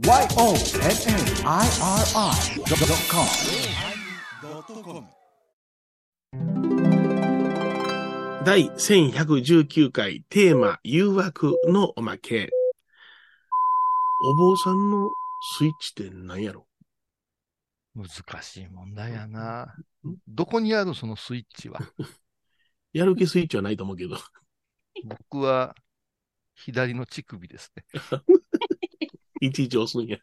YONNIRI.com 第1119回テーマ誘惑のおまけ。お坊さんのスイッチって何やろ？難しい問題やな。どこにあるそのスイッチは？やる気スイッチはないと思うけど。僕は左の乳首ですね。いちいち押すんや。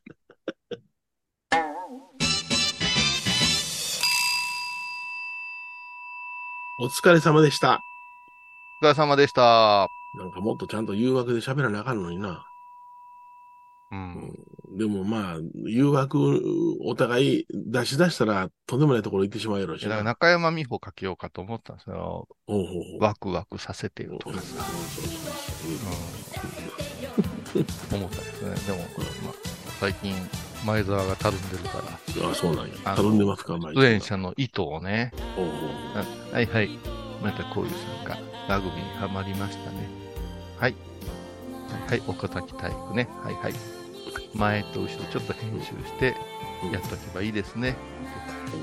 お疲れ様でした。お疲れ様でした。なんかもっとちゃんと誘惑で喋らなあかんのにな。うん。でもまあ、誘惑お互い出し出したらとんでもないところ行ってしまうやろうしな。だから中山美穂かけようかと思ったんですよ。おうおうワクワクさせてよとかさ。うん。思ったんですね。でも、まあ、最近、前澤がたるんでるから、あそうなんや。たるんでますか、毎出演者の意図をね、おうおうあはいはい。またこういうさんがラグビーにハマりましたね。はい。はい、岡崎体育ね。はいはい。前と後ろちょっと編集してやっとけばいいですね。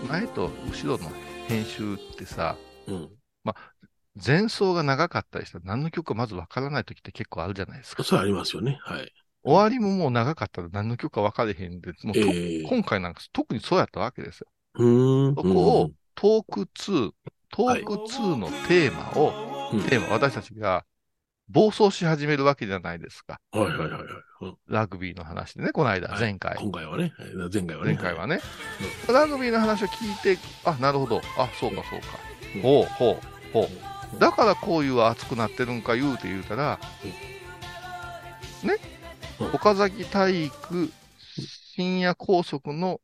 前と後ろの編集ってさ、うん。前奏が長かったりしたら何の曲かまずわからない時って結構あるじゃないですか。そうありますよね。はい。終わりももう長かったら何の曲か分かれへんで、もうと、ええ今回なんか特にそうやったわけですよ。うーん。そこをトーク2、トーク2のテーマを、うんテーマ、私たちが暴走し始めるわけじゃないですか。はいはいはいはい。うんラグビーの話でね、この間、はい前回。今回はね。前回はね。前回はね。ラグビーの話を聞いて、あ、なるほど。あ、そうかそうか。うんほうほうほう。だからこういう熱くなってるんか言うて言うたら、ねうん、岡崎体育深夜高速の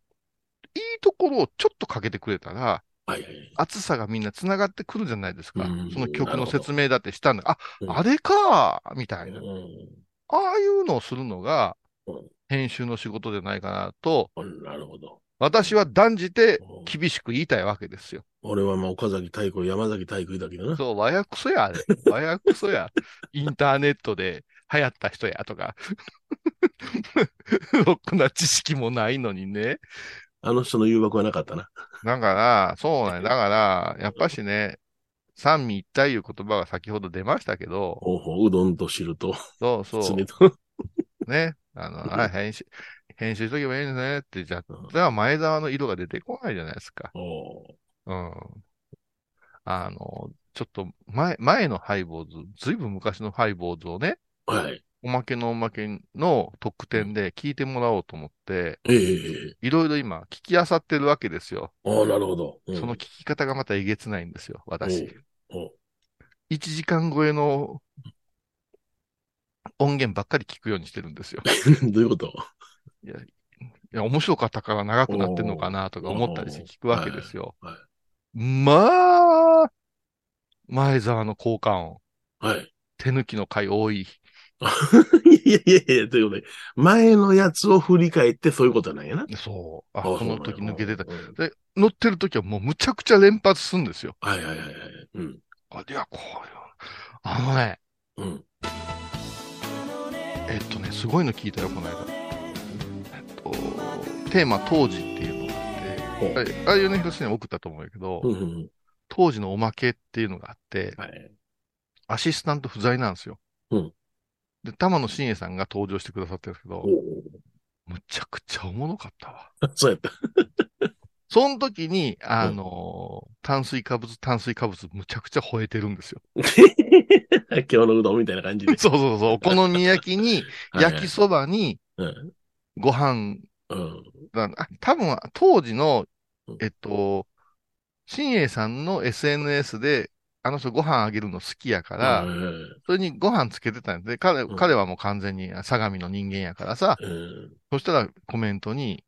いいところをちょっとかけてくれたら、はいはいはい。熱さがみんな繋がってくるじゃないですかうん。その曲の説明だってしたんだ。あ、うんあれかみたいな。うああいうのをするのがうん、編集の仕事じゃないかなと、ん。なるほど。私は断じてうん厳しく言いたいわけですよ。俺はまあ岡崎体育、山崎体育だけどな。そう、和訳そや、あれ。和訳そや。インターネットで流行った人やとか。ろくな知識もないのにね。あの人の誘惑はなかったな。だから、そうね。だから、やっぱしね、三位一体いう言葉が先ほど出ましたけど、ほうどんと汁と、そうそう。ね。あの、はい、編集、しとけばいいんですねって、じゃうんあ、じゃあ前澤の色が出てこないじゃないですか。おううん。あの、ちょっと前、前のハイボーズ、ずいぶん昔のハイボーズをね、はい。おまけのおまけの特典で聞いてもらおうと思って、ええええいろいろ今聞き漁ってるわけですよ。ああ、なるほど。うんその聞き方がまたえげつないんですよ、私。おう1時間超えの音源ばっかり聞くようにしてるんですよ。どういうこと？いや、いや面白かったから長くなってんのかなとか思ったりして聞くわけですよ。おーはいまあ、前澤の効果音、はい。手抜きの回多い。いやいやいや、ということで、前のやつを振り返ってそういうことなんやな。そう。あ、あこの時抜けてた。。で、乗ってる時はもうむちゃくちゃ連発するんですよ。はいはいはいはい。うん。あ、いや、こういう、あのね、うん。えっとね、すごいの聞いたよ、この間。えっと、テーマ当時っていうのがあって、あれ、あれ、米広さんに送ったと思うんやけど、うんうん当時のおまけっていうのがあって、はい。アシスタント不在なんですよ。うんで、玉野真也さんが登場してくださってるんですけど。むちゃくちゃおもろかったわ。そうやった。その時に、あのー炭水化物、炭水化物、むちゃくちゃ吠えてるんですよ。今日のうどんみたいな感じで。そうそうそう。お好み焼きに、焼きそばに、うん。ご飯うん。多分、当時のうん、えっと、新栄さんの SNS で、あの人ご飯あげるの好きやから、うんそれにご飯つけてたんで、彼、うん彼はもう完全に相模の人間やからさ、うん。そしたらコメントに、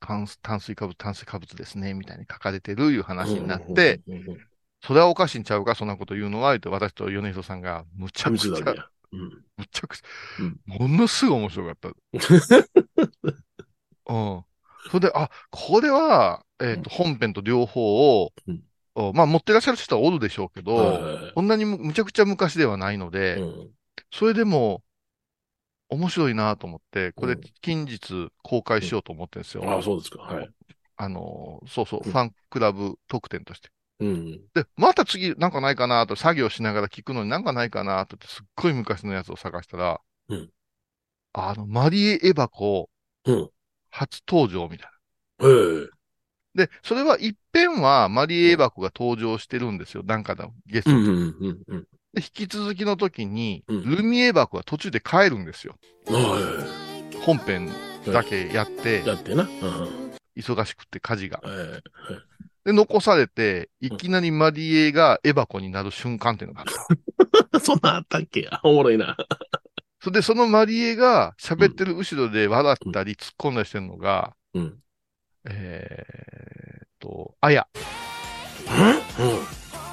炭炭水化物、炭水化物ですね、みたいに書かれてるいう話になって、それはおかしいんちゃうか、そんなこと言うのは、って私と米広さんが、むちゃくちゃ。うん。むちゃくちゃ、うんものすごい面白かった。うん。それで、あ、これは、えっ、と、本編と両方を、うんおまあ、持ってらっしゃる人はおるでしょうけど、そんなにむむちゃくちゃ昔ではないので、うんそれでも、面白いなと思って、これうん近日公開しようと思ってるんですよ。ああ、そうですか。はい。あの、そうそう、うんファンクラブ特典として。うん。で、また次なんかないかなと作業しながら聞くのになんかないかなとってすっごい昔のやつを探したら、うんあの、マリエ・エバコうん。初登場みたいええ。な。で、それは一遍はマリエ・エバコが登場してるんですよ。なんかのゲストに。うんうんうんうん。で、引き続きの時に、うんルミエバコは途中で帰るんですよ。は本編だけやってい。、やってな。うん。忙しくて火事が。えで、残されて、いきなりマリエがエバコになる瞬間っていうのがあった。え。そんなんあったっけ？あおもろいな。それで、そのマリエが喋ってる後ろで笑ったり突っ込んだりしてるのが、うん。えーっと、あや、う。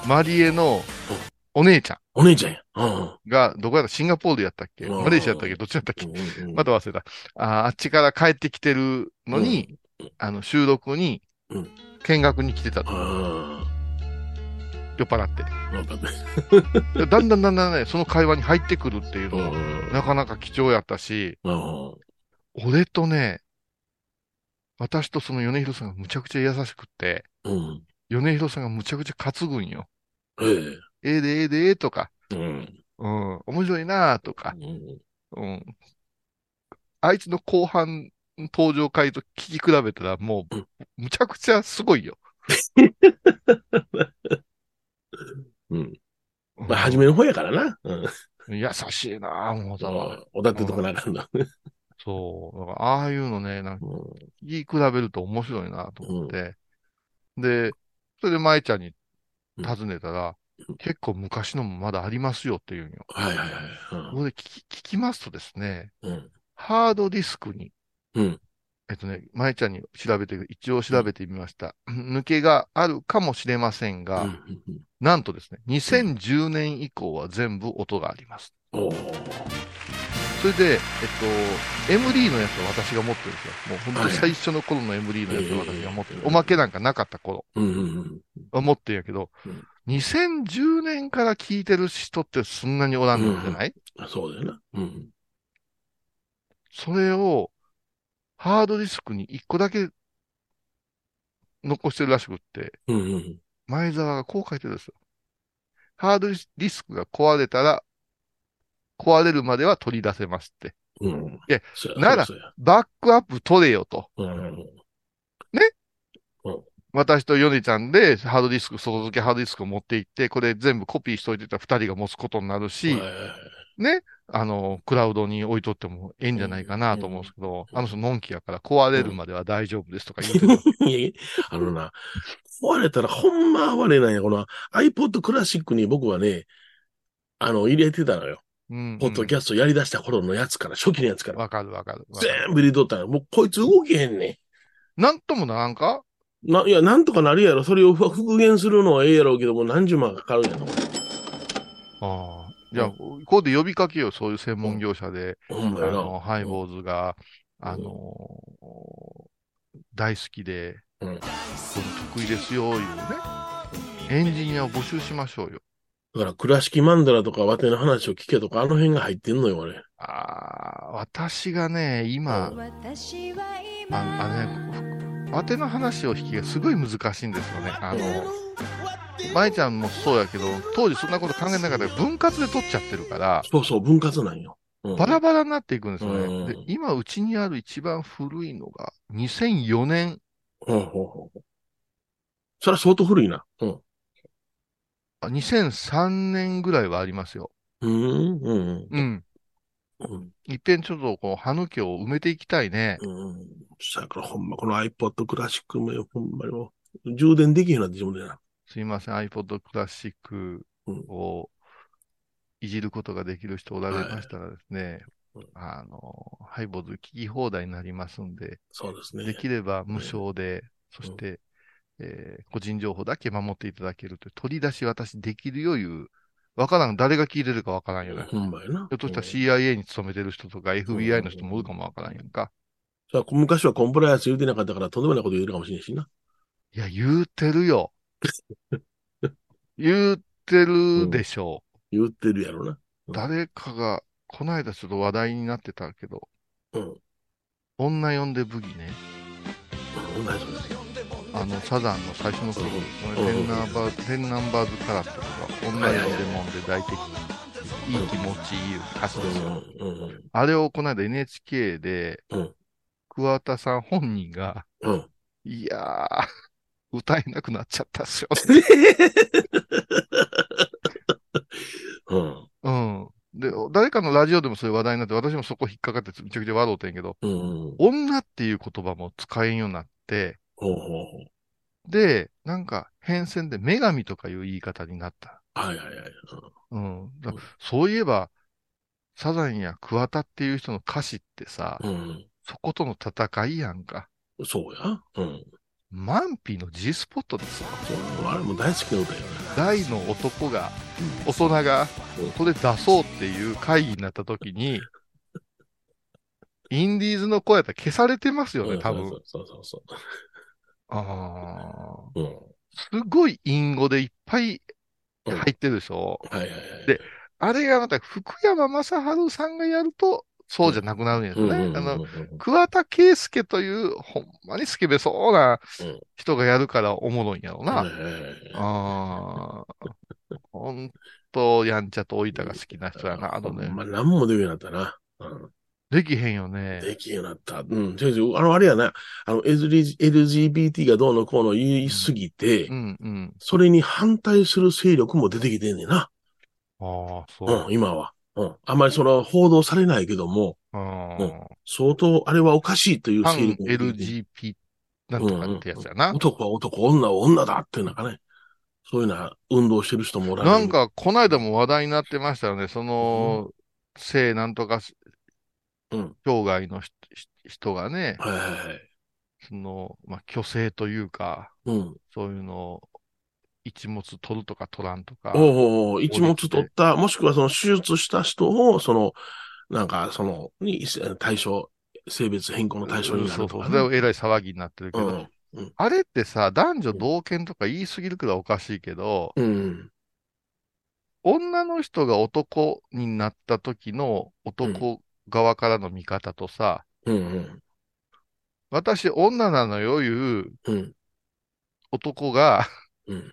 マリエのお姉ちゃお姉ちゃんや。うん。んが、どこやった？シンガポールやったっけ？うん。マレーシアやったっけ？どっちやったっけ？うんうん。また忘れた。あーあっちから帰ってきてるのに、あの、収録にうん、見学に来てたと。あ酔っ払って。だんだんだんだんね、その会話に入ってくるっていううのも、ん。なかなか貴重やったし、うん。俺とね、私とその米広さんがむちゃくちゃ優しくって、うん。米広さんがむちゃくちゃ担ぐんよ。ええ。ええでええでとか、うん。うん、面白いなとか、うんうん。あいつの後半登場回と聞き比べたらもう、むちゃくちゃすごいよ。うん。まあ、初めの方やからな。うん。優しいなぁ、思ったわ。おだってとこなあかんな。そう。だからああいうのね、なんかうん聞き比べると面白いなと思って。で、それで舞ちゃんに尋ねたら、うん結構昔のもまだありますよって言うんよ。はいはいはい。ここで聞き聞きますとですね、うん。うん。ハードディスクに、うんえっとね、舞ちゃんに調べて、一応調べてみました。抜けがあるかもしれませんが、うんなんとですね、2010年以降は全部音があります。それで、えっと、MD のやつは私が持ってるんですよ。もう本当に最初の頃の MD のやつは私が持ってる。ええおまけなんかなかった頃。は持ってるんやけど、うん2010年から聞いてる人ってそんなにおらんのじゃない、そうだよな。うん。それを、ハードディスクに1個だけ残してるらしくって、うんうん。前澤がこう書いてるんですよ。ハードディスクが壊れたら、壊れるまでは取り出せますって。うん。えそうやならバックアップ取れよと。そうやうん。私とヨネちゃんでハードディスク、外付けハードディスクを持って行って、これ全部コピーしといてた二人が持つことになるし、ね、あの、クラウドに置いとってもええんじゃないかなと思うんですけど、あの人のんきやから壊れるまでは大丈夫ですとか言ってた。いやいやあのな、壊れたらほんま哀れなんや。この iPod クラシックに僕はね、あの、入れてたのよ。うん、ポッドキャストやり出した頃のやつから、初期のやつから。わかるわかる。全部入れとったの。もうこいつ動けへんねなんともならんか？ん。な、いや、なんとかなるやろ。それを復元するのはええやろうけども、何十万かかるんやろ。ああ。じゃあ、ここで呼びかけよう、そういう専門業者で、ほん。あの、ハイボーズが、うんあの大好きで、うん得意ですよ、いうね。エンジニアを募集しましょうよ。だから、倉敷マンダラとか、わての話を聞けとか、あの辺が入ってんのよ、俺。ああ、私がね、今、うああのね、当ての話を引きがすごい難しいんですよね。あの、舞ちゃんもそうやけど、当時そんなこと考えなかったけど、分割で取っちゃってるから、そうそう、分割なんよ。うんバラバラになっていくんですようんね。で今、うちにある一番古いのが、2004年、ほうほうほうそれは相当古いな。うん。あ2003年ぐらいはありますよ。うん、うん、うん。うん。いっぺんちょっとこう、歯抜けを埋めていきたいね。うん。そやからほんま、この iPod クラシックもよ、ほんまにもう、充電できへんなってしまうねんな。すいません、iPod クラシックをいじることができる人おられましたらですね、はい。あの、ハイボーズ聞き放題になりますんで、そうですね。できれば無償で、そして、えー個人情報だけ守っていただけると取り出し私できるよいう、わからん、誰が聞いてるかわからんよね。ひほんまやな。ょっとしたらうん。CIA に勤めてる人とか FBI の人もおるかもわからんやんか。昔はコンプライアンス言うてなかったから、とん。でもないこと言うるかもしれん。しな。いや、言うてるよ。言うてるでしょ言ってるやろな。う。誰かが、この間ちょっと話題になってたけど、うん。女呼んでブギね。あの、サザンの最初の頃ですね。うんテンナンバーズ、テンナンバーズカラットとか、女呼んでもんで大的、いい気持ちいい歌詞ですよ。うん。うん。あれをこの間 NHK で、うん桑田さん本人が、うん。いやー、歌えなくなっちゃったっすよ。うん。うん。で、誰かのラジオでもそういう話題になって、私もそこ引っかかってめちゃくちゃ笑うてんけど、うん。女っていう言葉も使えんようになって、ほうほうほう。で、なんか変遷で女神とかいう言い方になった。はいはいはい。うん。だそういえば、サザンや桑田っていう人の歌詞ってさ、うん。そことの戦いやんか。うん。そうや。うん。マンピの G スポットですよ。そう。あれも大好きな歌よね。大の男が、大人がうん、これ出そうっていう会議になった時に、インディーズの声やったら消されてますよね、多分。そうそうそうそああ。う。うん。すごい隠語でいっぱい入ってるでしょ。はいはいはい。であれがまた福山雅治さんがやると、そうじゃなくなるんですね。うんうんうんうんあの、桑田佳祐という、ほんまにスケベそうなうん人がやるからおもろいんやろうな。はいはいはいああ。ほんと、やんちゃとおいたが好きな人やな、あのね。まあ、何もできなかったな。うん。できへんよね。できんようになった。うん。違う違うあの、あれやな。あの、LG LGBT がどうのこうの言いすぎて、うんうん。それに反対する勢力も出てきてんねんな。ああ、そうう。ん、今は。うん。あんまりその報道されないけども、あ相当あれはおかしいという勢力 LGP なんとかってやつやな。男は男、女は女だっていうのかね。そういうな運動してる人もおられる。なん、か、こないだも話題になってましたよね。その、性なんとかうん。障害の人人がね、はいはいはい。その、まあ、虚勢というか、うん。そういうのを、一物取るとか取らんとか。おうおう一物取った、もしくはその手術した人を、その、なんか、その、に、対象、性別変更の対象になそうそう。るとかね。それをえらい騒ぎになってるけど、うん。あれってさ、男女同権とか言い過ぎるくらいおかしいけど、うん。女の人が男になった時の男側からの見方とさ、うん。うん。私女なのよいううん。男が、うん。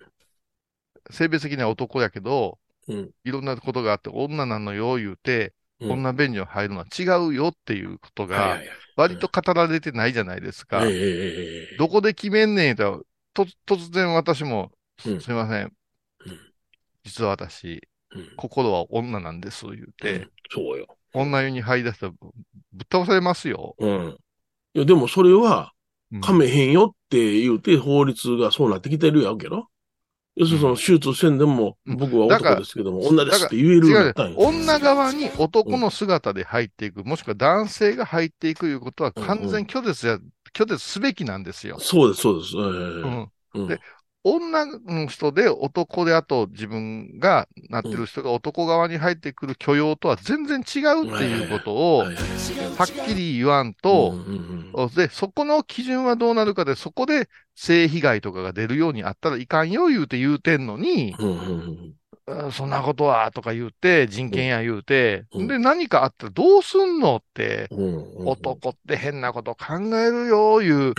性別的には男やけど、うん。いろんなことがあって女なのよ言うて、うん。女便所入るのは違うよっていうことが。割と語られてないじゃないですか。どこで決めんねんと、と突然私も、すみません。実は私、うん心は女なんです言ううて、んそうよ。女湯に入り出したらぶぶっ倒されますよ。うん。いや、でもそれは、うん噛めへんよって言うて、法律がそうなってきてるやんけど。要するにその手術せんでも、うん僕は男ですけども、女ですって言えるようにったんよ。女側に男の姿で入っていく、もしくは男性が入っていくいうことは完全拒絶や、拒絶すべきなんですよ。そうです、そうです。ええうん。うんで女の人で男であと自分がなってる人が男側に入ってくる許容とは全然違うっていうことを、はっきり言わんと、で、そこの基準はどうなるかで、そこで性被害とかが出るようにあったらいかんよ言うて言うてんのに、そんなことはとか言うて、人権や言うて、うんで、何かあったらどうすんのって、男って変なこと考えるよ、いう。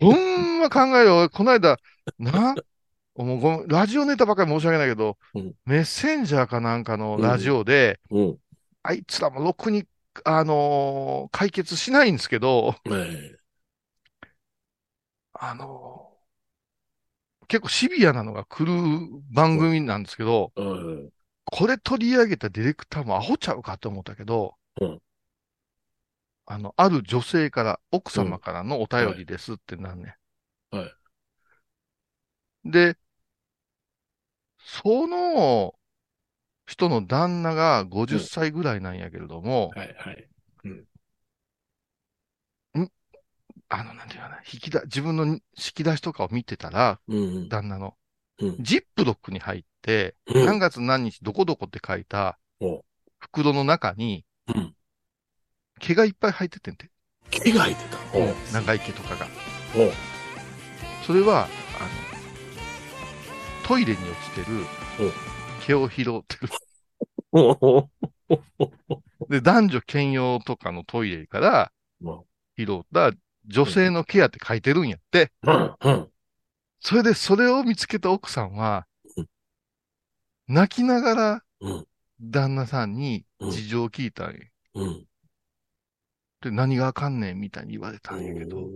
ほんま考えるよ。この間、な、もうごめんラジオネタばっかり申し訳ないけど、うん。メッセンジャーかなんかのラジオで、うん。あいつらもろくに、あのー解決しないんですけど、えあのー結構シビアなのが来る番組なんですけど、えうん。これ取り上げたディレクターもアホちゃうかと思ったけど、うんあの、ある女性から、奥様からのお便りですってなんね、はい。はい。で、その人の旦那が50歳ぐらいなんやけれども、はいはい。あの、なんていうかな、引きだ、自分の引き出しとかを見てたら、うんうん。旦那の、うん。ジップロックに入って、うん。何月何日どこどこって書いたお。袋の中にうん。毛がいっぱい入っててんて。毛が入ってた。おう長い毛とかが。おうそれは、あの、トイレに落ちてるお毛を拾ってる。おうおうで、男女兼用とかのトイレからうん拾った女性のケアって書いてるんやって。うん。うん。それでそれを見つけた奥さんはうん、泣きながらうん。旦那さんに事情を聞いたんや。うん。で、何があかんねんみたいに言われたんやけど、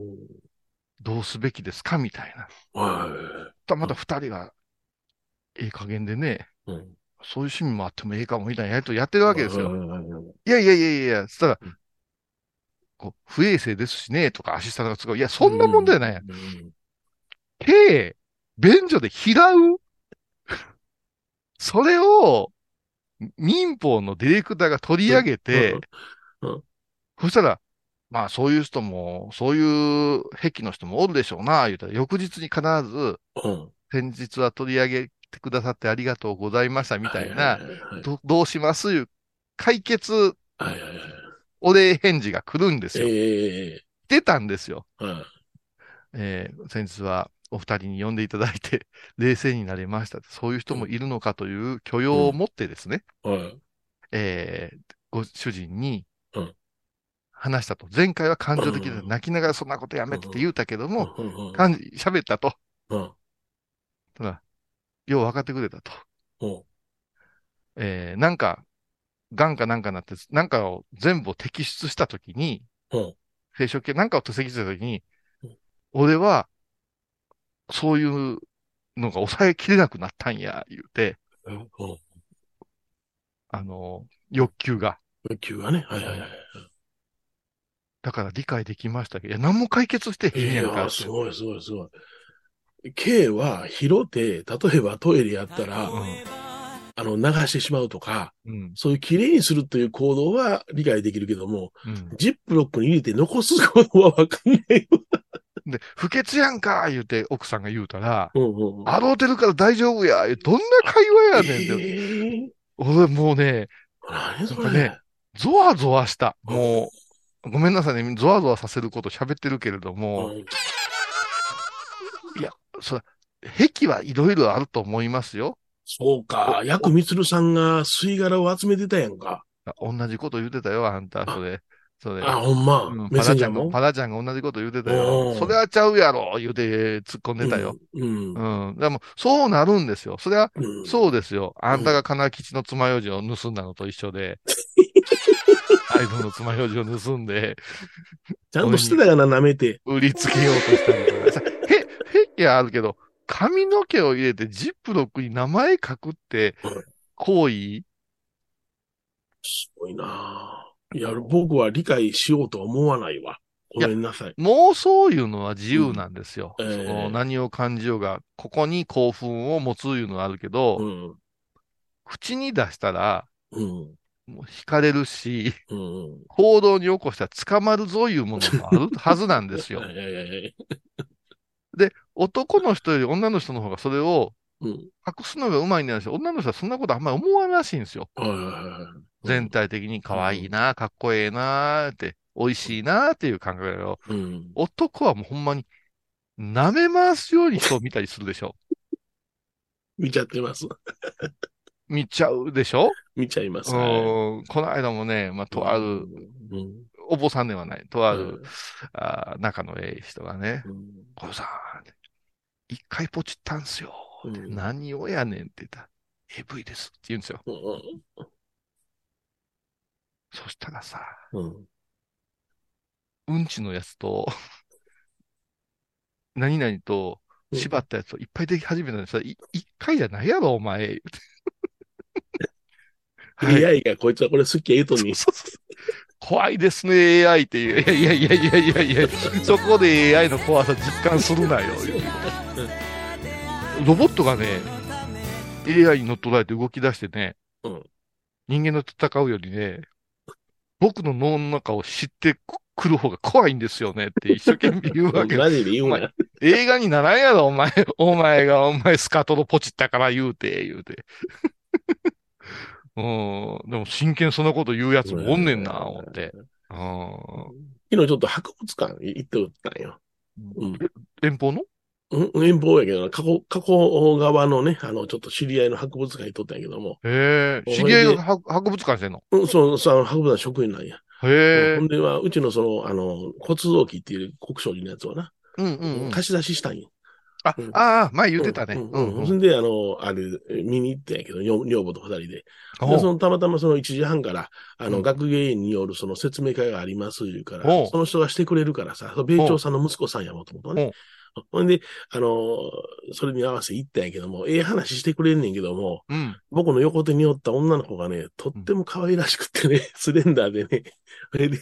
どうすべきですかみたいな。はたまた二人が、ええ加減でね、い。うん。そういう趣味もあってもええかもみたいなやりとやってるわけですよ。よ。いやいやいやいや、そしたらうん、こう不衛生ですしね、とかアシスタントがすごい。いや、そんな問題ないやん。うん。手、便所で拾う？それを、民法のディレクターが取り上げて、うんそしたら、まあそういう人も、そういう癖の人もおるでしょうな、言うたら、翌日に必ず、うん。先日は取り上げてくださってありがとうございましたみたいな、どどうしますいう解決はいはいはい。お礼返事が来るんですよ。ええ。出たんですよ。はい。えー先日はお二人に呼んでいただいて、冷静になれました。そういう人もいるのかという許容を持ってですね、はい。えーご主人にうん話したと。前回は感情的でうん泣きながらそんなことやめてって言うたけども、喋ったと。うんただ、よう分かってくれたと。うんえーなんか、癌かなんかなって、なんかを全部を摘出したときに、うん生殖系なんかを摘出したときにうん、俺は、そういうのが抑えきれなくなったんや、言うて、うん。あの、欲求が。欲求がね。はいはいはい。だから理解できましたけど、いや、何も解決してへんいやんかや、すごいすごいすごい。K は拾って、例えばトイレやったら、あの、流してしまうとか、うん。うん。そういう綺麗にするという行動は理解できるけども、うん。ジップロックに入れて残すことはわかんないよ。で、不潔やんか言うて奥さんが言うたら、うんうんうん。洗うてるから大丈夫やどんな会話やねんって。えー俺もうね、何それ。なんかねゾワゾワした。もう、ごめんなさいね。ゾワゾワさせること喋ってるけれども、うんそ癖はいろいろあると思いますよ。そうか。ヤクミツルさんが吸い殻を集めてたやんか。同じこと言ってたよ、あんた、それ。それ。あ、ほんま。うんパラちゃんもパラちゃんが同じこと言ってたうよ。んそれはちゃうやろ、言うて突っ込んでたよ。。うん。うんうん。でも、そうなるんですよ。それは、うん。そうですよ。あんたが金吉の爪楊枝を盗んだのと一緒で、アイドルの爪楊枝を盗んで、ちゃんとしてたかな、舐めて。売りつけようとしたりとか。さへ、へっやあるけど、髪の毛を入れてジップロックに名前書くってうん、行為？すごいないや、僕は理解しようとは思わないわ。ごめんなさい。妄想いうのは自由なんですよ。うんええその何を感じようが、ここに興奮を持ついうのはあるけど、うん。口に出したら、うん。もう惹かれるし、うん。行動に起こしたら捕まるぞいうものもあるはずなんですよは。いはいはい男の人より女の人の方がそれをうん。隠すのが上手いんじゃないですよ。女の人はそんなことあんまり思わんらしいんですよ。全体的に可愛いな、かっこええなって、美味しいなっていう感覚だけど、うん。男はもうほんまに舐め回すように人を見たりするでしょ。見ちゃってます。見ちゃうでしょ？見ちゃいます。うはいんこの間もね、まあ、とある、うん。お坊さんではない、とある、うんあー仲のええ人がね、うん小さん、一回ポチったんすよ。うん何をやねんって言ったら、AV ですって言うんですよ。うんそしたらさ、うんうんちのやつと、何々と縛ったやつをいっぱいでき始めたんですよ。い一回じゃないやろ、お前。はい AI がこいつはこれ好きや言うとんに。そうそうそう怖いですね、AI っていう。いやいやいやいやいやいや、そこで AI の怖さ実感するなよ。ロボットがね、AI に乗っ取られて動き出してね、うん人間の戦うよりね、僕の脳の中を知ってくる方が怖いんですよねって一生懸命言うわけ。マジで言うな。映画にならんやろ、お前。お前が、お前スカートのポチったから言うて、言うて。うん。でも真剣そんなこと言うやつもおんねんな、思って。うん。昨日ちょっと博物館行っておったんよ。うん。遠方の？うん遠方やけどな、過去、過去側のね、あの、ちょっと知り合いの博物館にとったんやけども、へえ。お知り合いが博博物館してんの？うん、そう、そう、博物館職員なんや。へえほん。では、うちのその、あの、骨造記っていう国書寺のやつをな、うんうんうん。貸し出ししたんよ。あうん、ああ、前言ってたね。ううんんうん。うんそれで、あの、あれ、見に行ったんやけど、女女房と二人で。で、おそのたまたまその1時半から、あの、うん学芸員によるその説明会があります、言うからその人がしてくれるからさ、米朝さんの息子さんやもともとね。ほんで、あの、それに合わせて行ったんやけども、ええ話してくれんねんけども、うん。僕の横手におった女の子がね、とっても可愛らしくってね、スレンダーでね、それで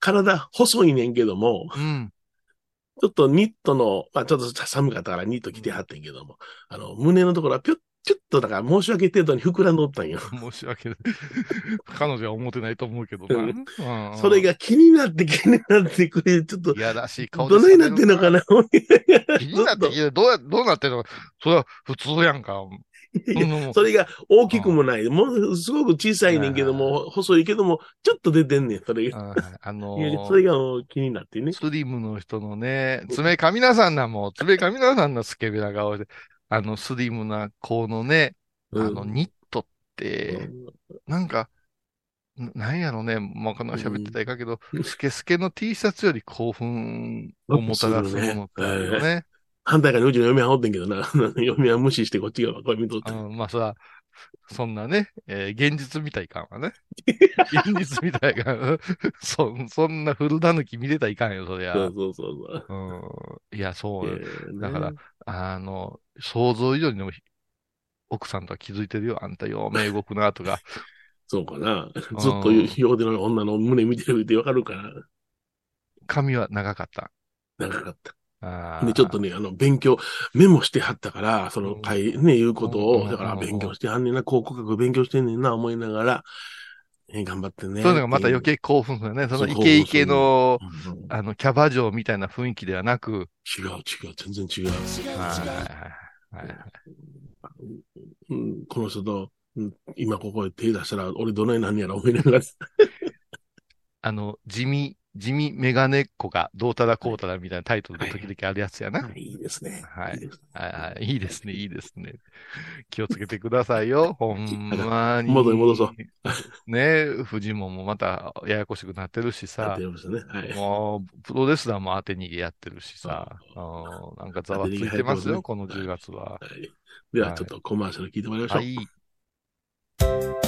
体細いねんけども、うん。ちょっとニットの、まあちょっと寒かったからニット着てはってんけども、あの、胸のところはピュッ、ピュッとだから申し訳程度に膨らんどったんよ。申し訳ない。彼女は思ってないと思うけどな。うんうんそれ。が気になって気になってくれ、ちょっと、いやらしい顔でどないなってんのかな気になってきて、どうや、どうなってんのそれは普通やんか。それが大きくもない。もう、すごく小さいねんけども、細いけども、ちょっと出てんねん、それが。うん。あのーそれが気になってね。スリムの人のね、爪かみなさんなもん、爪かみなさんのスケベな顔で、あのスリムな子のね、あのうんニットって、なんか、ななんやろね、もうこの喋ってたらいかんけど、スケスケの T シャツより興奮をもたらすものってあるよね。反対側にうちの嫁はんおってんけどな。嫁は無視してこっち側これ見とった。うん、まあそら、そんなね、えー現実みたいかんわね。現実みたいかん。そ、そんな古狸き見れたらいかんよ、そりゃ。そうそうそうそう。うん。いや、そうよ。えーだからねあの、想像以上にでも奥さんとは気づいてるよ。あんたよ、目動くなとか。そうかな。ずっとようでの女の胸見てるってわかるかな。髪は長かった。長かった。で、ちょっとね、あの、勉強、メモしてはったから、そのうん会、ね、言うことうんを、だから勉強してはんねんな、広告学勉強してんねんな、思いながら、え頑張ってね。そういうのがまた余計興奮するね。そのイケイケの、うんうんあの、キャバ嬢みたいな雰囲気ではなく、違う違う、全然違う。はいはいはいはいうん、この人と、うん今ここへ手出したら、俺どないなんやら思いながら。あの、地味、地味メガネっ子がどうたらこうたらみたいなタイトルで時々あるやつやな。いいですね。はいいですはいはいいいですね、いいですね。気をつけてくださいよ、ほんまに。元に戻そう ねえ、フジモンもまたややこしくなってるしさね。はい。もう、プロレスラーも当て逃げやってるしさ、うんなんかざわついてますよ、この10月は。はいでは、ちょっとコマーシャル聞いてもらいましょう。はい。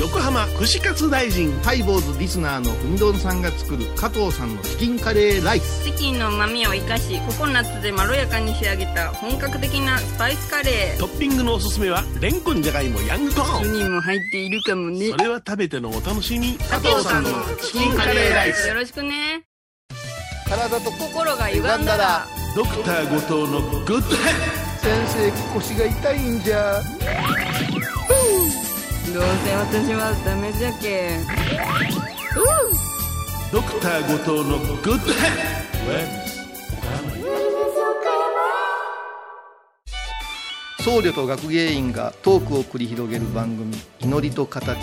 横浜串カツ大臣。ハイボーズリスナーのうみどんさんが作る加藤さんのチキンカレーライス。チキンの旨味を生かしココナッツでまろやかに仕上げた本格的なスパイスカレートッピングのおすすめは、レンコンじゃがいもヤングコーン。酢にも入っているかもねそれは食べてのお楽しみ。加藤さんのチキンカレーライス。よろしくね体と心が歪んだらドクター後藤のグッドヘッ先生腰が痛いんじゃ。どうせ私はダメじゃけドドクター後藤のグッドヘ僧侶と学芸員がトークを繰り広げる番組「祈りと形」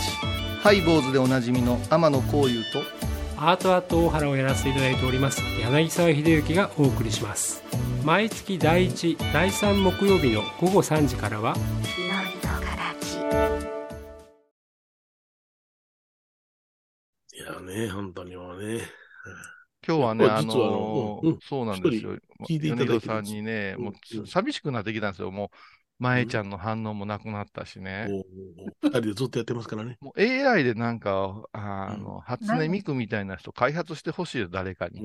ハイボーズでおなじみの天野幸雄とアートアート大原をやらせていただいております柳沢秀幸がお送りします。毎月第1第3木曜日の午後3時からはね、本当にもうね。今日はね、あのうんそうなんですよ。聞いてさんにね、もううん寂しくなってきたんですよ。もまえちゃんの反応もなくなったしね。二人でずっとやってますからね。もう AI でなんか、あうん。の、初音ミクみたいな人開発してほしいよ、誰かに。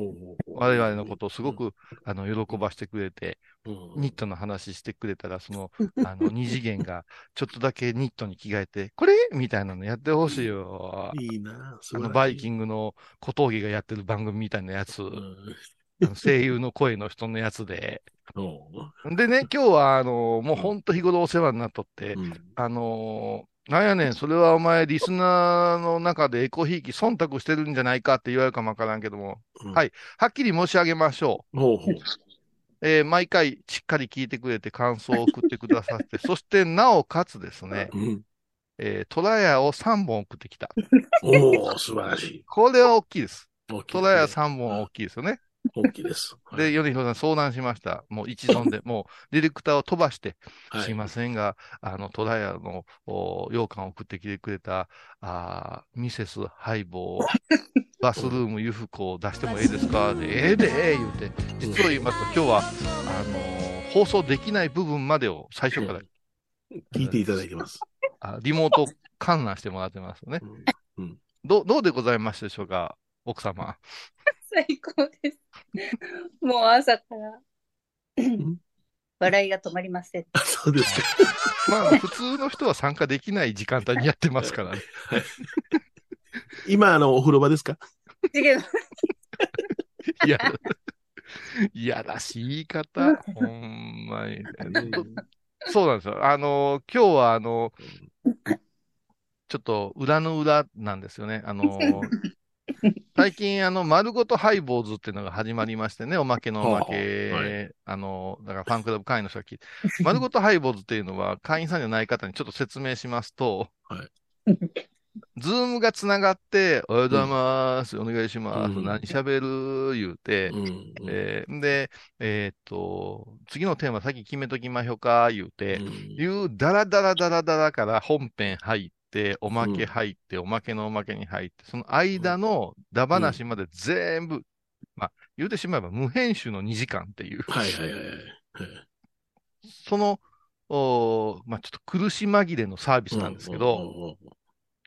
我々のことをすごく、あの、喜ばしてくれて、うん。ニットの話してくれたら、その、あの、二次元が、ちょっとだけニットに着替えて、これ？みたいなのやってほしいよ。いいなあの、バイキングの小峠がやってる番組みたいなやつ、声優の声の人のやつで。でね、今日は、あの、もうほんと日頃お世話になっとって、あのーなんやねん、それはお前、リスナーの中でエコひいき忖度してるんじゃないかって言われるかもわからんけども、はい、はっきり申し上げましょう。ほうほうえー毎回しっかり聞いてくれて感想を送ってくださって、そしてなおかつですね、えートラヤを3本送ってきた。おお素晴らしい。これは大きいです。大きいトラヤ3本は大きいですよね。大きいです。で、米広さん相談しました。もう一存で、もうディレクターを飛ばして、はいすいませんが、あの、トラヤのお羊羹を送ってきてくれた、あーミセスハイボー、バスルームユフコを出してもええですか？で、ええでええ言うて、実を言いますと、今日は、あのー放送できない部分までを最初から、聞いていただいてます。あリモート観覧してもらってますよね。どうどうでございましたでしょうか、奥様。最高です。もう朝から笑いが止まりません。そうですか。まあ、普通の人は参加できない時間帯にやってますからね。今、あの、お風呂場ですか？違う。いや、いやらしい言い方。ほんまに。そうなんですよ。あの、今日は、あの、ちょっと裏の裏なんですよね。あの、最近、あの、丸ごとハイボーズっていうのが始まりましてね、おまけのおまけ、はあはい。あの、だからファンクラブ会員の人が聞いて、丸ごとハイボーズっていうのは、会員さんじゃない方にちょっと説明しますと、ズームがつながって、おはようございます、お願いします、何喋る？言うて、えーで、えーっと、次のテーマ先決めときましょうか、言うて、いうダラダラダラダラから本編入って、おまけ入って、おまけのおまけに入って、その間のダ話まで全部、まあ、言うてしまえば無編集の2時間っていう。はいはいはい。その、おーまあ、ちょっと苦し紛れのサービスなんですけど、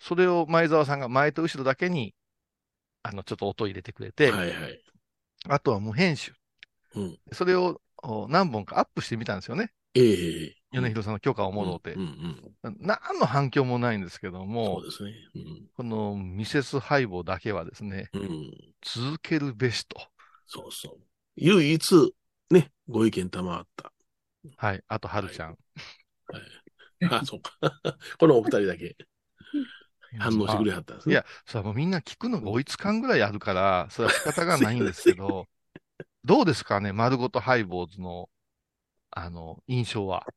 それを前澤さんが前と後ろだけに、あの、ちょっと音入れてくれて、あとは無編集。うんそれをお何本かアップしてみたんですよね。ええ米広さんの許可をもろうて。何の反響もないんですけども、そうですね。このミセスハイボーだけはですね、続けるべしと。そうそう。唯一、ね、ご意見賜った。はい。あと、はるちゃん。あ、そうか。このお二人だけ。反応してくれはったんですね。いや、それはもうみんな聞くのが追いつかんぐらいあるから、それは仕方がないんですけど、どうですかね、丸ごとハイボーズの、あの、印象は？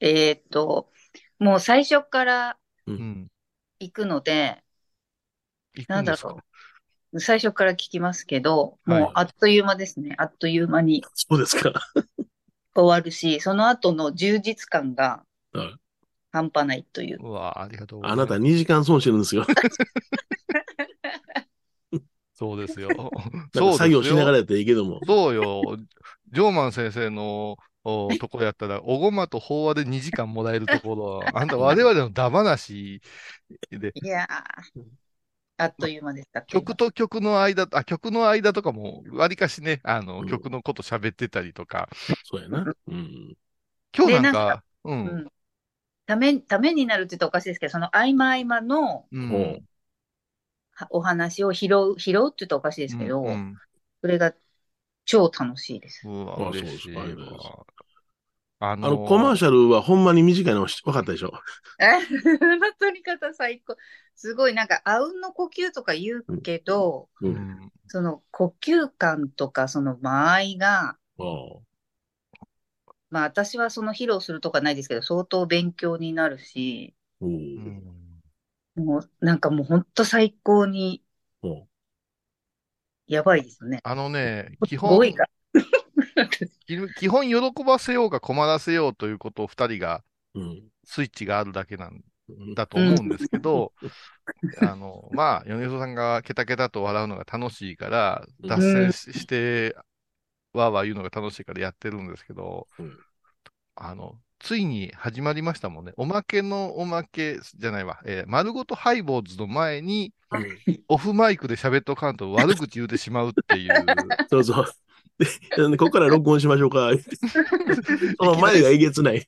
えーっと、もう最初からうん。行くので、行なんだくんですか？ろう。最初から聞きますけど、もうあっという間ですね。あっという間にそうですか。終わるし、その後の充実感がはい半端ないという。うわありがとうございあます。なた2時間損してるんですよ。そうですよ。なんか作業しながらやったらいいけども。そうよ。ジョーマン先生のおとこやったら、おごまと法話で2時間もらえるところ、あんた我々のダ話で、いやー、あっという間でした。曲と曲の間、あ、曲の間とかも、わりかしね、あの、曲のこと喋ってたりとか。そうやな。うん。今日なんかでなんか、う。うんん。ため、ためになるって言ったらおかしいですけど、その合間合間のうん。はお話を拾う、拾うって言ったらおかしいですけど、うんそれが超楽しいです。うわ、あ嬉しいそうですかありがとうございわ。ああの、コマーシャルはほんまに短いの分かったでしょ？え、の取り方最高。すごい、なんか、あうんの呼吸とか言うけど、うん。その呼吸感とか、その間合いが、まあ私はその披露するとかないですけど、相当勉強になるし、もうなんかもう本当最高に、やばいですね。あのね、基語本、基本 喜ばせようが困らせようということを二人が、スイッチがあるだけなんだと思うんですけど、あの、まあ、米広さんがケタケタと笑うのが楽しいから、脱線しして、わーわー言うのが楽しいからやってるんですけど、あの、ついに始まりましたもんね。おまけのおまけじゃないわ。えー丸ごとハイボーズの前に、オフマイクで喋っとかんと悪口言うてしまうっていう。そうそう。で、ここから録音しましょうか。その前がえげつない。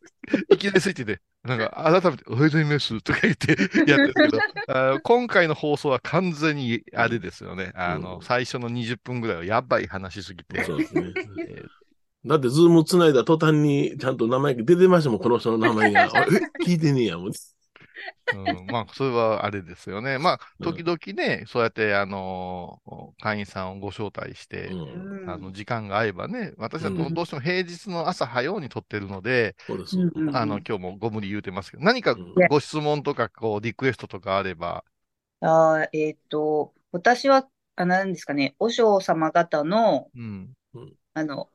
いきなりスイッチで、なんか改めて、おはようございますとか言ってやってるけど、あー今回の放送は完全にあれですよね。あの、最初の20分ぐらいはやばい話すぎて。そうですね。えーだって、ズーム繋いだ途端に、ちゃんと名前が出てましたもん、この人の名前が。あ え聞いてねえや、もう。うん、まあ、それはあれですよね。まあ、うん時々ね、そうやって、あのー会員さんをご招待して、うんあの、時間が合えばね、私はどうんどうしても平日の朝早うに撮ってるので、あの、今日もご無理言うてますけど、何かうんご質問とか、こう、リクエストとかあれば、あーえっと、私は、あ、なんですかね、和尚様方の、うん。あの、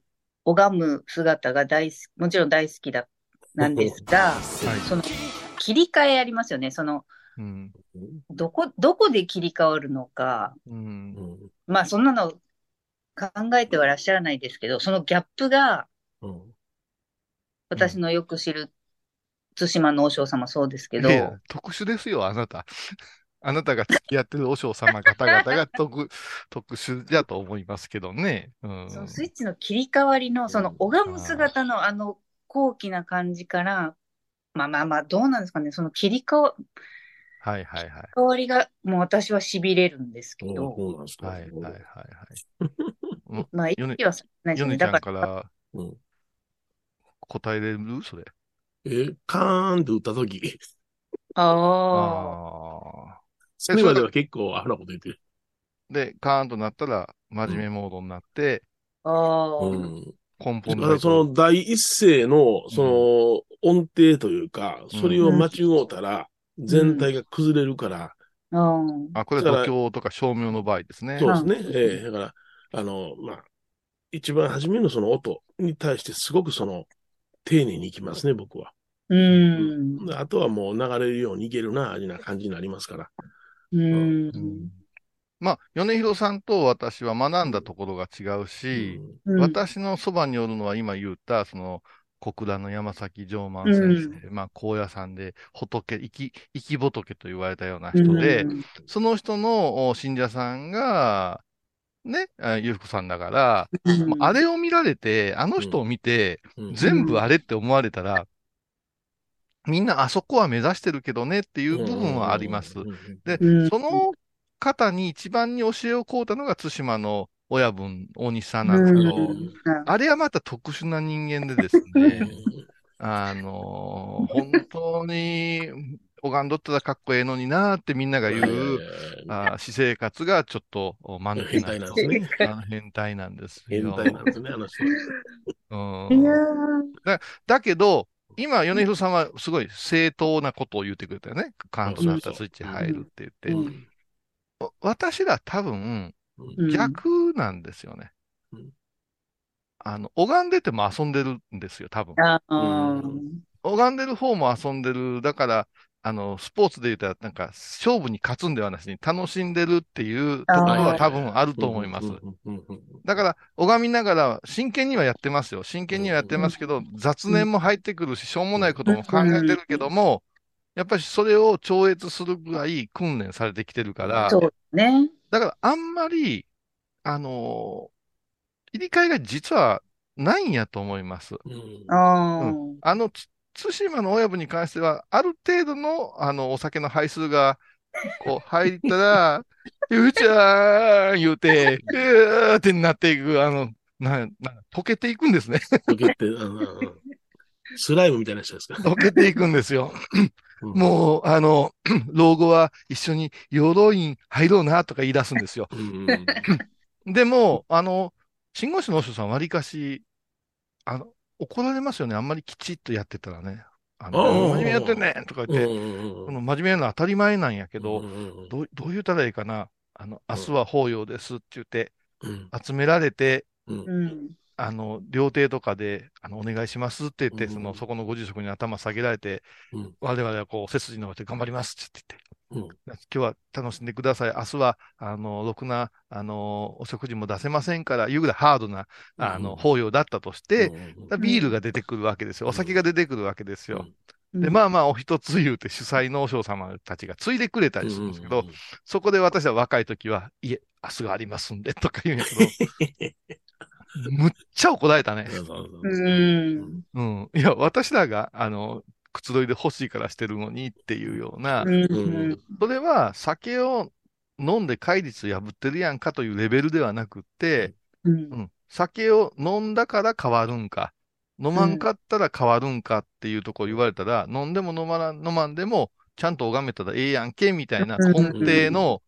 拝む姿が大好き、もちろん大好きだ、なんですが、はい。その、切り替えありますよね。その、うん。どこ、どこで切り替わるのか、うんう。んまあ、そんなの考えてはらっしゃらないですけど、そのギャップが、うん私のよく知る対馬の和尚様そうですけど特殊ですよ、あなた。あなたが付き合ってる和尚様方々が特、特殊だと思いますけどね。うん。そのスイッチの切り替わりの、その拝む姿のあの高貴な感じから、まあまあまあ、どうなんですかね、その切り替わはいはいはい。変わりが、もう私は痺れるんですけど、そうなんですか。はいはいはいはい。まあ、意ヨネ識はないですよね。ヨネちゃんだか、かららうん答えれるそれ？え、カーンって打ったとき、ああ。それまでは結構アホなこと言ってる。で、カーンとなったら、真面目モードになって、ああ、うん。根本だからその第一声の、その音程というか、それを間違うたら、全体が崩れるから、ああ、これだから度胸とか照明の場合ですね。そうですね。ええだから、あの、まあ、一番初めのその音に対してすごくその、丁寧にいきますね、僕は。うん、であとはもう流れるようにいけるな、味な感じになりますから。うん、まあ、米広さんと私は学んだところが違うし、うん。私のそばにおるのは今言った、その、小倉の山崎上満先生、まあ、高野山で仏、生き、生き仏と言われたような人で、うん。その人のお信者さんが、ね、あゆうふくさんだから、ああれを見られて、あの人を見て、うん。全部あれって思われたら、みんなあそこは目指してるけどねっていう部分はあります。で、うん。その方に一番に教えを請うたのが対馬の親分、大西さんなんですけど、うん。あれはまた特殊な人間でですね、あのー本当に、拝んどったらかっこええのになーってみんなが言う、あー私生活がちょっと間抜けな変態なんですね。変態なんです変よ。態なんですね、あの人は。うん。だだけど、今、米広さんはすごい正当なことを言ってくれたよね。カーンとなったらスイッチ入るって言って。私ら多分、うん逆なんですよね。うんあの、拝んでても遊んでるんですよ、多分。拝んでる方も遊んでる。だから、あの、スポーツで言ったら、なんか、勝負に勝つんではなしに楽しんでるっていうところは多分あると思います。だから、拝みながら、真剣にはやってますよ。真剣にはやってますけど、雑念も入ってくるし、しょうもないことも考えてるけども、やっぱりそれを超越するぐらい訓練されてきてるから、そうね。だからあんまり、あのー切り替えが実はないんやと思います。ああ、あの、つ対馬の親分に関しては、ある程度の、あの、お酒の配数が、こう、入ったら、ゆうちゃん言うて、うーってなっていく、あの、な、な、溶けていくんですね。溶けて、あのうんスライムみたいな人ですか？溶けていくんですよ。もう、あの、老後は一緒に鎧院入ろうなとか言い出すんですよ。でも、あの、信号師のお師匠さんわりかし、あの、怒られますよね。あんまりきちっとやってたらね。あの、真面目にやってんねんとか言って、この真面目なのは当たり前なんやけど、どう、どう言ったらいいかな。あの、明日は法要ですって言って、集められて、うん。あの、料亭とかで、あの、お願いしますって言って、その、そこのご住職に頭下げられて、我々はこう、背筋伸ばして頑張りますって言って、うん今日は楽しんでください。明日は、あの、ろくな、あの、お食事も出せませんから、いうぐらいハードな、あの、法要だったとして、ビールが出てくるわけですよ。お酒が出てくるわけですよ。で、まあまあ、お一つ言うて主催農商様たちがついでくれたりするんですけど、そこで私は若い時は、いえ、明日がありますんで、とか言うんやけど、むっちゃ怒られたね。うん。うん。いや、私らが、あの、くつろいで欲しいからしてるのにっていうような、うん。それは酒を飲んで戒律破ってるやんかというレベルではなくって、うん。うん、酒を飲んだから変わるんか、飲まんかったら変わるんかっていうところ言われたら、飲んでも飲まな飲まんでも、ちゃんと拝めたらええやんけ、みたいな根底の、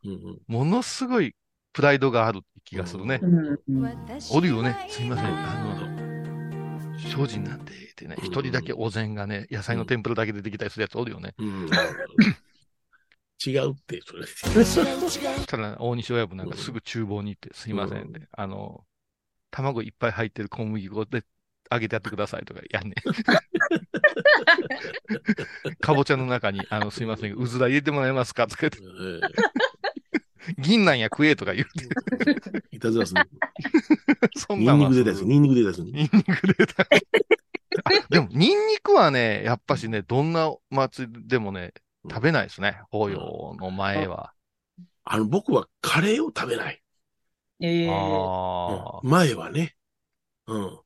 ものすごいプライドがある気がするね。おるよね。すいません。あの、精進なんで、ってね、一人だけお膳がね、野菜の天ぷらだけ出てきたりするやつおるよね。違うって、それ。そしたら、大西親分なんかすぐ厨房に行って、すいませんって、あの、卵いっぱい入ってる小麦粉で揚げてやってくださいとかやんねん。かぼちゃの中に、あの、すいません、うずら入れてもらえますかとか言って、銀なんや食えとか言って。いたずらする。そんなんはニンニク出たやつ、ニンニク出たやつ。ニンニク出た。あでも、ニンニクはね、やっぱしね、どんな祭りでもね、食べないですね。法要の前は。あの、僕はカレーを食べない。ええあうん前はね。うん。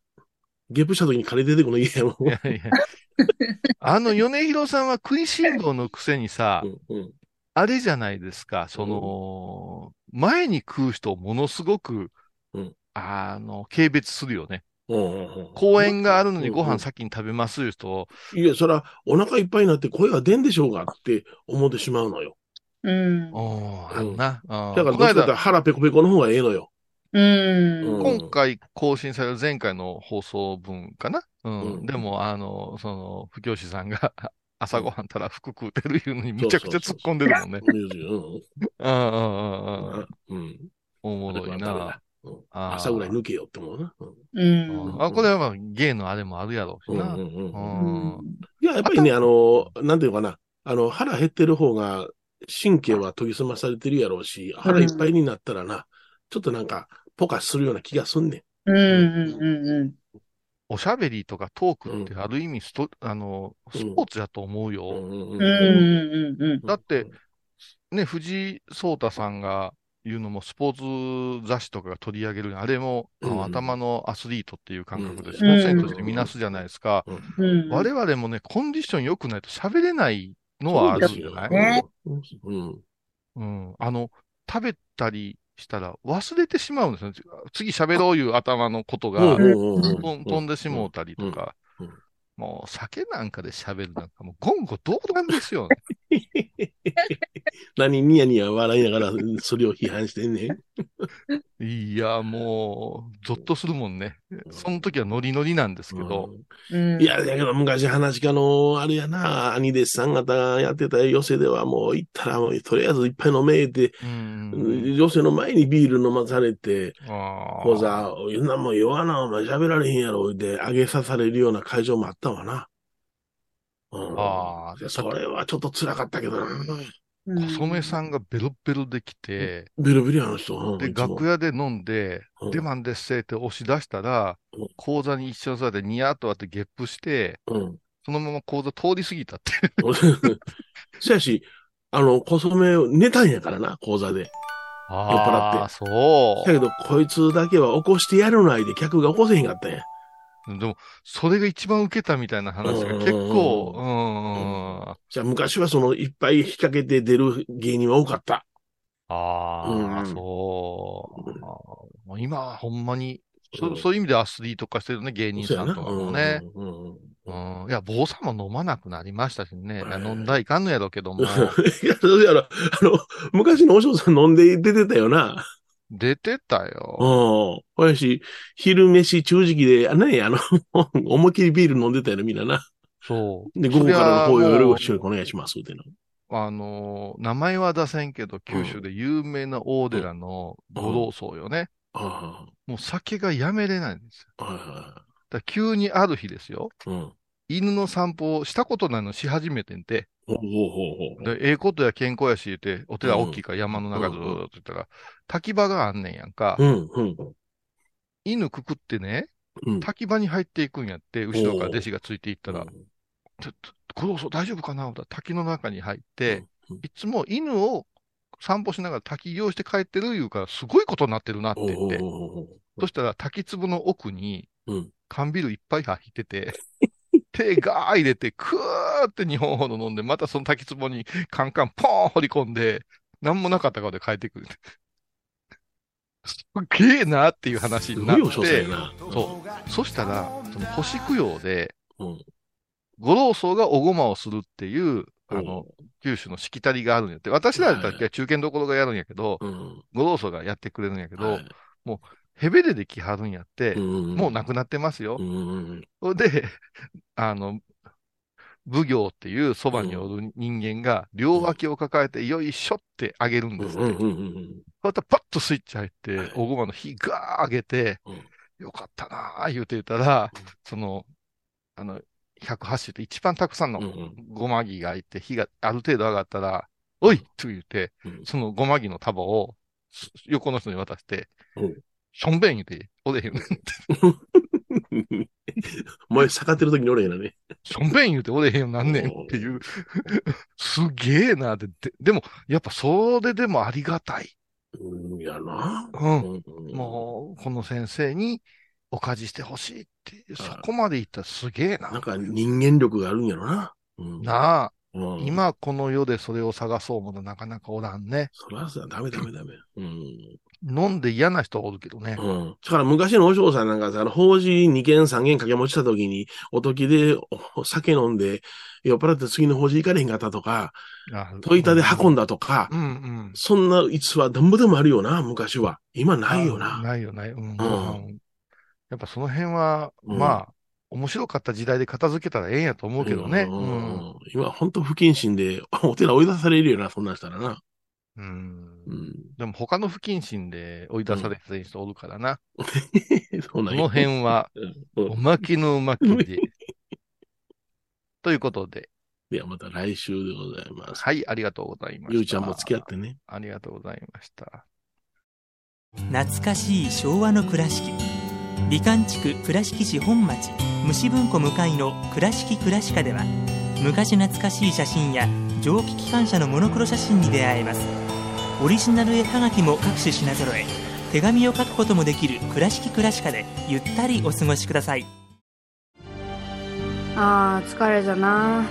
ゲップした時にカレー出てこないやもん。いやいや。あの、米広さんは食いしん坊のくせにさ、あれじゃないですか、その、前に食う人をものすごく、あの、軽蔑するよね。公園があるのにご飯先に食べますいう人を、いや、そら、お腹いっぱいになって声が出んでしょうがって思ってしまうのよ。うん。あるな。うんだから、どっちかというと腹ペコペコの方がええのよ。うん。今回更新される前回の放送分かな？うん。でも、あの、その、不教師さんが朝ごはんたら服食うてるいうのにむちゃくちゃ突っ込んでるもんね。うん。うんうんうんうん。うん。おもろいな。朝ぐらい抜けよって思うな。うん。あ、これはまあ芸のあれもあるやろうしな。うんうんうんいや、やっぱりね、あの、なんていうのかな。あの、腹減ってる方が、神経は研ぎ澄まされてるやろうし、腹いっぱいになったらな、ちょっとなんか、ポカするような気がすんねん。うん。うん。うん。おしゃべりとかトークってある意味スト、あの、スポーツだと思うよ。うん。うん。だって、ね、藤井聡太さんが言うのもスポーツ雑誌とかが取り上げる、あれも、あの頭のアスリートっていう感覚で、スポーツ選手として見なすじゃないですか。うん。我々もね、コンディション良くないと喋れないのはあるんじゃない？ねうん。うん。あの、食べたりしたら忘れてしまうんですよ。次喋ろういう頭のことが、飛んでしもうたりとか。もう酒なんかで喋るなんかもう言語道断ですよね。何ニヤニヤ笑いながらそれを批判してんねん。いや、もう、ゾッとするもんね。その時はノリノリなんですけど。いや、だけど昔話家の、あれやな、兄弟子さん方がやってた寄せではもう行ったらもうとりあえずいっぱい飲めって、寄せの前にビール飲まされて、こうさ、いんなもん弱なお前喋られへんやろ、って上げさされるような会場もあったわな。うん。ああ、それはちょっと辛かったけどな。小染さんがベロベロできて、ベロベロあの人。うんで、楽屋で飲んで、出番ですって押し出したら、講座に一緒に座ってニヤッとあってゲップして、そのまま講座通り過ぎたって。そやし、あの、小染寝たんやからな、講座で。酔っ払って。そう。だけど、こいつだけは起こしてやるないで客が起こせへんかったんや。でも、それが一番受けたみたいな話が結構、うん、あじゃあ昔はそのいっぱい引っ掛けて出る芸人は多かった。あー、そう。もう今はほんまに、そそういう意味でアスリート化してるね、芸人さんとかもね。うん。いや、坊さんも飲まなくなりましたしね。飲んだらいかんのやろうけども。いや、そうやろ、あの、昔のお嬢さん飲んで出てたよな。出てたよ。うん。ほやし、昼飯中時期で、ね、あの、思いっきりビール飲んでたよな、みんなな。そう。で、午後からの法要よろしくお願いします、ってな。あのー名前は出せんけど、九州で有名な大寺の五老僧よね。もう酒がやめれないんですよ。だから急にある日ですよ。犬の散歩をしたことないのし始めてんて。ほうほうほうほう。で、ええことや健康やし言って、お寺大きいから山の中ずーっと言ったら、滝場があんねんやんか。うん、うん。犬くくってね、うん。滝場に入っていくんやって、後ろから弟子がついていったらうん、ちょっと、大丈夫かな？思ったら滝の中に入って、うん、いつも犬を散歩しながら滝行して帰ってる言うから、すごいことになってるなってほうほう言って。ほうほうそしたら滝壺の奥にうん、缶ビールいっぱい入ってて、手ガー入れて、クーって2本ほど飲んで、またその滝壺にカンカンポーン掘り込んで、なんもなかった顔で帰ってくる。すっげえなっていう話になって。そう。そしたら、その星供養で、うん。五老僧がおごまをするっていう、あうんの、九州のしきたりがあるんやって。私らだったら中堅どころがやるんやけど、うん。五老僧がやってくれるんやけど、はいヘベレで来はるんやって、うん。もう亡くなってますよ。で、あの、奉行っていうそばにおる人間が、両脇を抱えて、よいしょってあげるんですって。うん。うん。またパッとスイッチ入って、おごまの火ガー上げてうん、よかったなー言うて言ったらうん、その、あの、108種って一番たくさんのうんごま木がいて、火がある程度上がったら、おいと言って、うん。そのごま木の束をす横の人に渡してうん、しょんべん言うて、おでへん。お前、逆ってる時に俺やなね。しょんべん言うておでへんよなんねんっていう、すげえなって。ででも、やっぱそれでもありがたい。うん、やな。うん。うんもう、この先生におかじしてほしいってそこまで言ったらすげえな。なんか人間力があるんやろな。うん。なあ、うん、今この世でそれを探そうものなかなかおらんね。そらさ、ダメダメダメ。うん。飲んで嫌な人おるけどね。うん。だから昔のお嬢さんなんかさ、あの、法事2件3件掛け持ちした時に、おときでお酒飲んで、酔っ払って次の法事行かれへんかったとか、あ戸板で運んだとか、うんうん。そんな逸話なんぼでもあるよな、昔は。今ないよあな。ないよない。うん。んうんやっぱその辺は、うんまあ、面白かった時代で片付けたらええんやと思うけどね。うんうん。今、ほんと不謹慎で、お寺追い出されるよな、そんなんしたらな。うんうん。でも他の不謹慎で追い出されてる人おるからな。そうなんの辺は、うんおまけのおまけで。ということで、ではまた来週でございます。はい、ありがとうございました。ゆうちゃんも付き合ってね。ありがとうございました。懐かしい昭和の倉敷美観地区倉敷市本町虫文庫向かいの「倉敷倉歯科」では昔懐かしい写真や蒸気機関車のモノクロ写真に出会えますオリジナル絵はがきも各種品揃え。手紙を書くこともできる「倉敷倉歯科」でゆったりお過ごしください。あー疲れじゃな。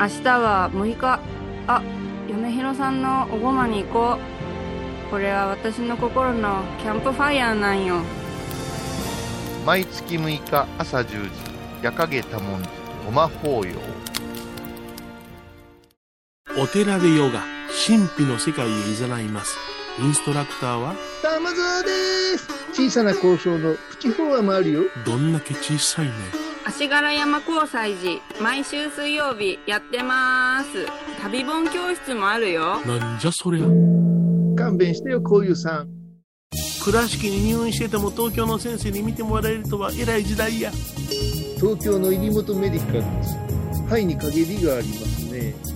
明日は6日。あ嫁ひろさんのおごまに行こう。これは私の心のキャンプファイヤーなんよ。毎月6日朝10時、夜影多文字、ごま法要。お寺でヨガ、神秘の世界へ誘います。インストラクターは、玉沢です小さな交渉のプチフォアもあるよどんだけ小さいね。足柄山交際時毎週水曜日やってます旅本教室もあるよなんじゃそりゃ。勘弁してよこういうさん倉敷に入院してても東京の先生に見てもらえるとは偉い時代や。東京の入本メディカルです肺に陰りがありますねええ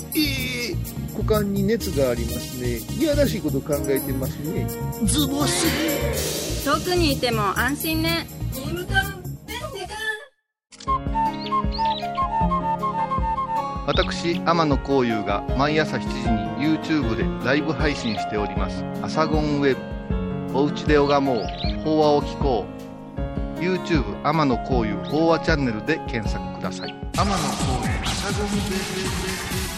股間に熱がありますねいやらしいこと考えてますねズボス。遠くにいても安心ね私、天野幸雄が毎朝7時に YouTube でライブ配信しております。アサゴンウェブ。おうちで拝もう。法話を聞こう。YouTube 天野幸雄法話チャンネルで検索ください。天野幸雄アサゴンウェブ。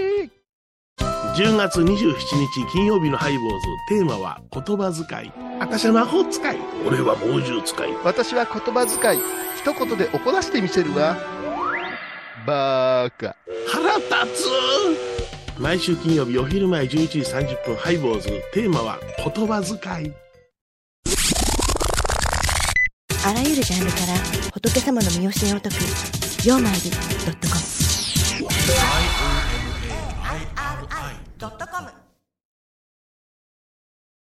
10月27日金曜日のハイボーズテーマは言葉遣い赤社魔法使い俺は猛獣使い私は言葉遣い一言で怒らせてみせるわバーカ。腹立つ毎週金曜日お昼前11時30分ハイボーズ。テーマは言葉遣い。あらゆるジャンルから仏様の身教えを解く、曜マイルドットコム。ドットコム